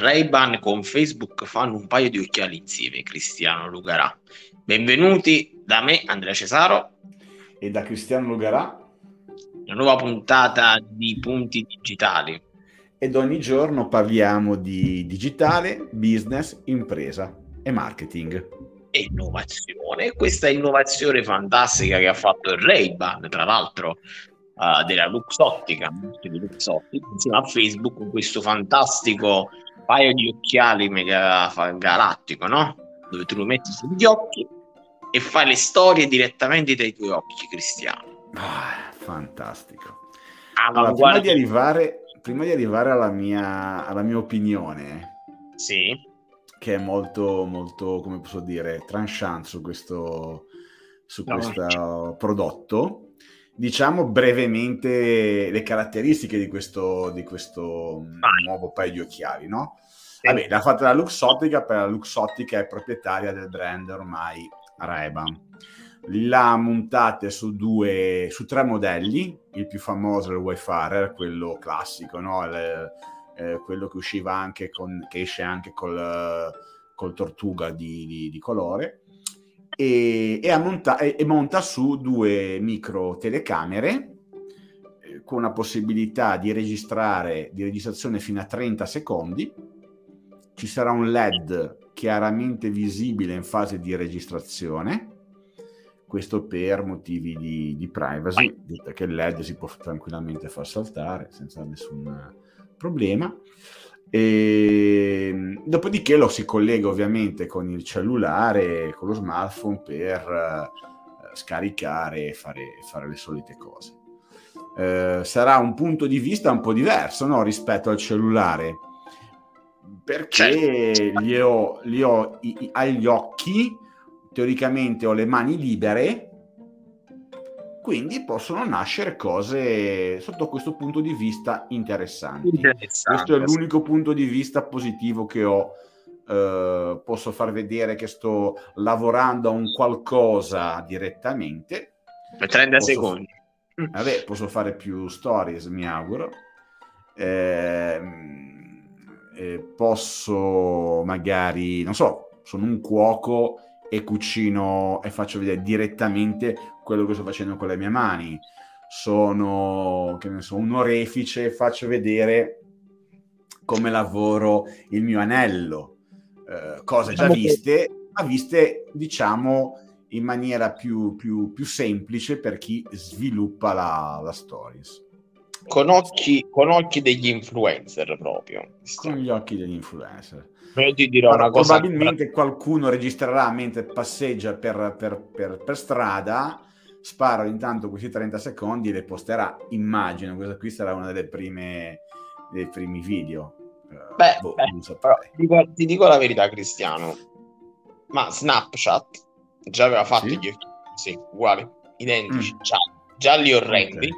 Ray-Ban con Facebook fanno un paio di occhiali insieme, Cristiano Lugarà. Benvenuti da me, Andrea Cesaro. E da Cristiano Lugarà. Una nuova puntata di Punti Digitali. Ed ogni giorno parliamo di digitale, business, impresa e marketing. E innovazione. Questa innovazione fantastica che ha fatto il Ray-Ban, tra l'altro, uh, della Luxottica, di Luxottica, insieme a Facebook, con questo fantastico paio di occhiali mega galattico, no? Dove tu lo metti sugli occhi e fai le storie direttamente dai tuoi occhi, Cristiano. Ah, fantastico. Allora, prima, di arrivare, prima di arrivare alla mia, alla mia opinione, sì. che è molto, molto, come posso dire, tranchant su questo, su no, questo prodotto, diciamo brevemente le caratteristiche di questo, di questo nuovo paio di occhiali, no? Sì. Vabbè, l'ha fatta la Luxottica, per la Luxottica è proprietaria del brand ormai Ray-Ban. L'ha montate su due, su tre modelli, il più famoso è il Wayfarer, quello classico, no? Il, eh, quello che usciva anche con, che esce anche col, col tortuga di, di, di colore e, e, monta- e, monta su due micro telecamere eh, con la possibilità di registrare di registrazione fino a 30 secondi. Ci sarà un led chiaramente visibile in fase di registrazione. Questo per motivi di, di privacy perché il led si può tranquillamente far saltare senza nessun problema e, ehm, dopodiché lo si collega ovviamente con il cellulare, con lo smartphone per uh, scaricare e fare, fare, le solite cose. Uh, sarà un punto di vista un po' diverso no? rispetto al cellulare perché certo. li ho, li ho i, agli occhi, teoricamente ho le mani libere quindi possono nascere cose sotto questo punto di vista interessanti. Questo è l'unico punto di vista positivo che ho. Uh, posso far vedere che sto lavorando a un qualcosa direttamente. Per 30 posso secondi. F- vabbè, posso fare più stories, mi auguro. Eh, eh, posso magari, non so, sono un cuoco e cucino e faccio vedere direttamente quello che sto facendo con le mie mani. Sono, che ne so, un orefice e faccio vedere come lavoro il mio anello. Eh, cose già diciamo viste, ma viste, diciamo, in maniera più, più, più semplice per chi sviluppa la, la stories. Con occhi, con occhi degli influencer proprio. Con gli occhi degli influencer. Io ti dirò Però una cosa. Probabilmente qualcuno registrerà mentre passeggia per, per, per, per strada, spara intanto questi 30 secondi e le posterà. Immagino, questa qui sarà una delle prime dei primi video. Eh, beh, boh, beh però, ti, dico, ti, dico, la verità, Cristiano. Ma Snapchat già aveva fatto sì? gli occhi, sì, uguali, identici, mm. gialli orrendi, okay.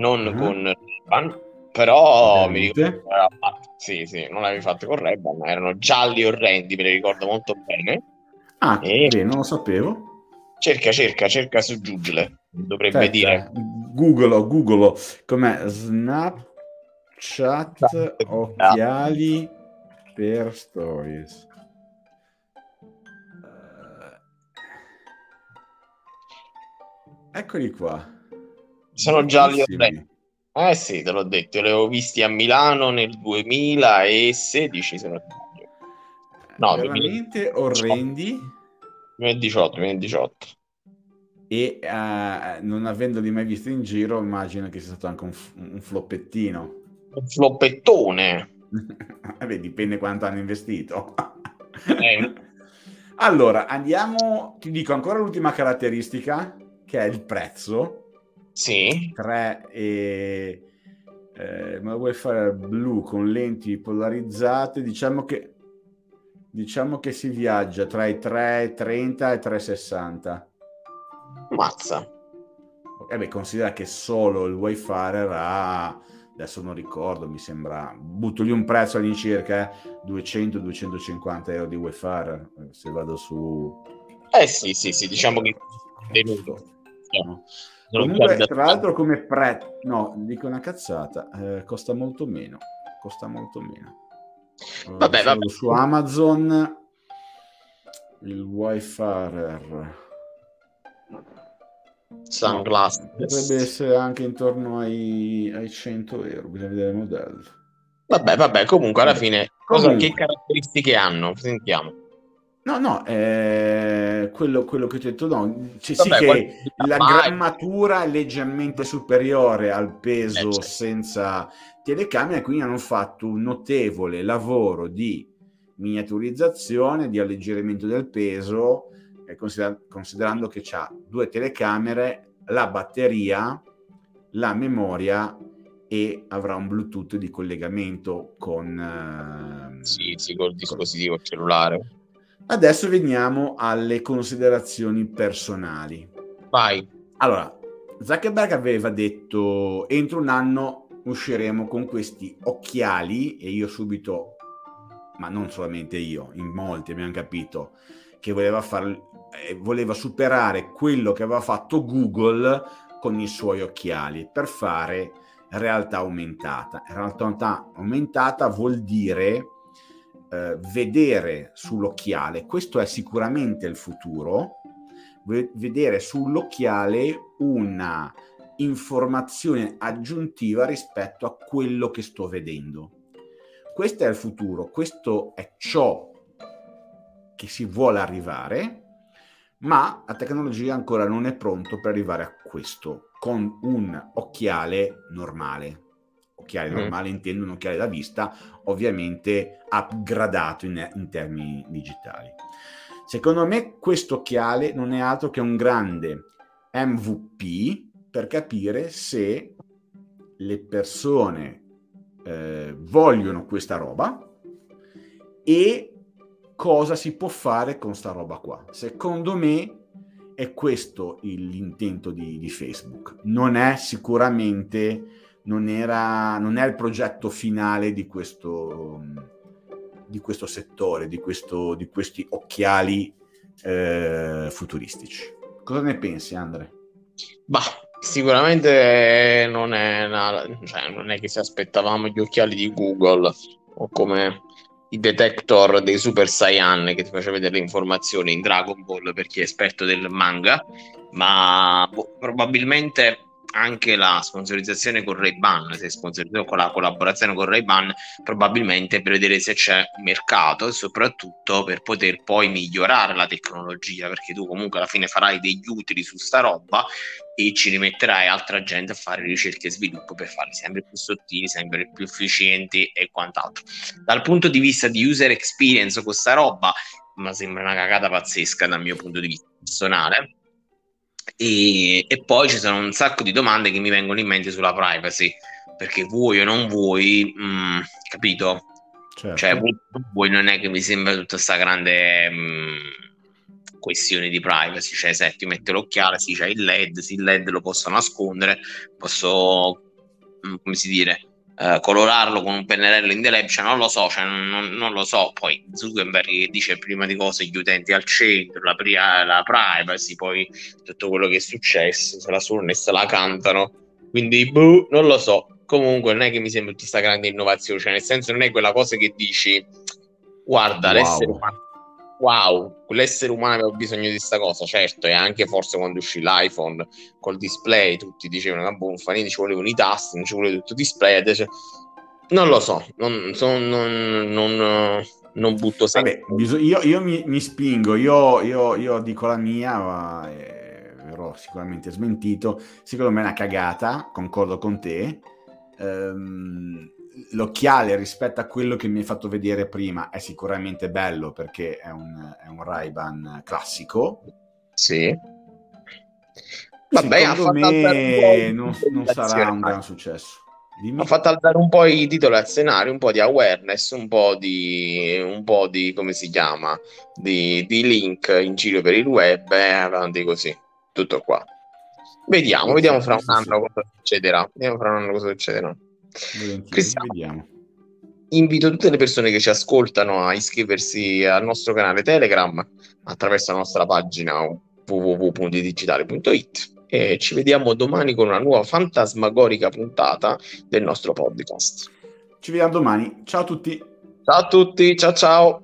Non uh-huh. con Ray-Ban, però mi ricordo sì, sì, non l'avevi fatto con Ray-Ban, erano gialli orrendi, me li ricordo molto bene. Ah, e... bene, non lo sapevo. Cerca, cerca, cerca su Google, dovrebbe Aspetta, dire. Google, Google, com'è? Snapchat occhiali per stories. Eccoli qua. Sono gialli orrendi. Eh sì, te l'ho detto, li avevo visti a Milano nel 2016, se non sbaglio. No, veramente 2018. orrendi. 2018, 2018. E uh, non avendoli mai visti in giro, immagino che sia stato anche un, un floppettino. Un floppettone. Vabbè, dipende quanto hanno investito. eh. Allora, andiamo, ti dico ancora l'ultima caratteristica, che è il prezzo sì. 3 e... Eh, ma vuoi fare blu con lenti polarizzate? Diciamo che, diciamo che si viaggia tra i 3,30 e 3,60. Mazza. E beh, considera che solo il Wayfarer ha, adesso non ricordo, mi sembra, butto lì un prezzo all'incirca, eh, 200-250 euro di Wayfarer, se vado su... Eh sì, sì, sì, diciamo che... Venuto. No. Comunque, tra l'altro, come prezzo, no, dico una cazzata, eh, costa molto meno. Costa molto meno. Vabbè, vabbè. Su Amazon il Wi-Fi Sunglasses. No, potrebbe essere anche intorno ai, ai 100 euro, bisogna vedere il modello. Vabbè, vabbè, comunque alla fine, cosa, che caratteristiche hanno? Sentiamo. No, no, eh, quello, quello, che ho detto, no, cioè, Vabbè, sì che la mai... grammatura è leggermente superiore al peso eh, certo. senza telecamera, quindi hanno fatto un notevole lavoro di miniaturizzazione, di alleggerimento del peso, eh, consider- considerando che ha due telecamere, la batteria, la memoria e avrà un Bluetooth di collegamento con... Eh, sì, sì, col dispositivo con... cellulare. Adesso veniamo alle considerazioni personali. Vai. Allora, Zuckerberg aveva detto entro un anno usciremo con questi occhiali e io subito, ma non solamente io, in molti abbiamo capito che voleva, far, eh, voleva superare quello che aveva fatto Google con i suoi occhiali per fare realtà aumentata. Realtà aumentata vuol dire eh, vedere sull'occhiale, questo è sicuramente il futuro, vedere sull'occhiale una informazione aggiuntiva rispetto a quello che sto vedendo. Questo è il futuro, questo è ciò che si vuole arrivare, ma la tecnologia ancora non è pronto per arrivare a questo con un occhiale normale. Occhiale mm. normale intendo un occhiale da vista, ovviamente upgradato in, in termini digitali. Secondo me questo occhiale non è altro che un grande MVP per capire se le persone eh, vogliono questa roba e cosa si può fare con sta roba qua. Secondo me è questo l'intento di, di Facebook. Non è sicuramente, non, era, non è il progetto finale di questo, di questo settore, di, questo, di questi occhiali eh, futuristici. Cosa ne pensi, Andre? Bah, Sicuramente non è, una, cioè non è che si aspettavamo gli occhiali di Google o come i detector dei Super Saiyan che ti faceva vedere le informazioni in Dragon Ball per chi è esperto del manga, ma boh, probabilmente anche la sponsorizzazione con Ray-Ban, se è sponsorizzato con la collaborazione con Ray-Ban, probabilmente per vedere se c'è mercato e soprattutto per poter poi migliorare la tecnologia, perché tu comunque alla fine farai degli utili su sta roba e ci rimetterai altra gente a fare ricerche e sviluppo per farli sempre più sottili, sempre più efficienti e quant'altro. Dal punto di vista di user experience con sta roba, ma sembra una cagata pazzesca dal mio punto di vista personale e, e, poi ci sono un sacco di domande che mi vengono in mente sulla privacy, perché vuoi o non vuoi, mh, mm, capito? Certo. Cioè, vuoi, vuoi non è che mi sembra tutta questa grande mh, mm, questione di privacy, cioè se ti mette l'occhiale, sì, c'è il LED, sì, il LED lo posso nascondere, posso, mh, mm, come si dire, Uh, colorarlo con un pennarello indelebile, cioè non lo so, cioè non, non, lo so. Poi Zuckerberg dice prima di cose gli utenti al centro, la, pri- la privacy, poi tutto quello che è successo, se la suonano e se la cantano. Quindi, boh, non lo so. Comunque, non è che mi sembra tutta questa grande innovazione, cioè nel senso non è quella cosa che dici, guarda, wow. l'essere umano wow, l'essere umano aveva bisogno di questa cosa, certo, e anche forse quando uscì l'iPhone col display, tutti dicevano, boh, Fanini ci volevano i tasti, non ci voleva tutto display, adesso... non lo so, non, non, non, non, butto sempre. Vabbè, io, io mi, mi, spingo, io, io, io, dico la mia, ma eh, verrò sicuramente smentito, secondo me è una cagata, concordo con te. Um, l'occhiale rispetto a quello che mi hai fatto vedere prima è sicuramente bello perché è un, è un Ray-Ban classico. Sì. Vabbè, Secondo me non, non sarà un gran successo. Dimmi. Ha fatto alzare un po' i titoli al scenario, un po' di awareness, un po' di, un po' di come si chiama, di, di link in giro per il web e avanti così. Tutto qua. Vediamo, vediamo fra un anno cosa succederà. Vediamo fra un anno cosa succederà. Vediamo. Invito tutte le persone che ci ascoltano a iscriversi al nostro canale Telegram attraverso la nostra pagina www.digitale.it e ci vediamo domani con una nuova fantasmagorica puntata del nostro podcast. Ci vediamo domani. Ciao a tutti. Ciao a tutti, ciao ciao.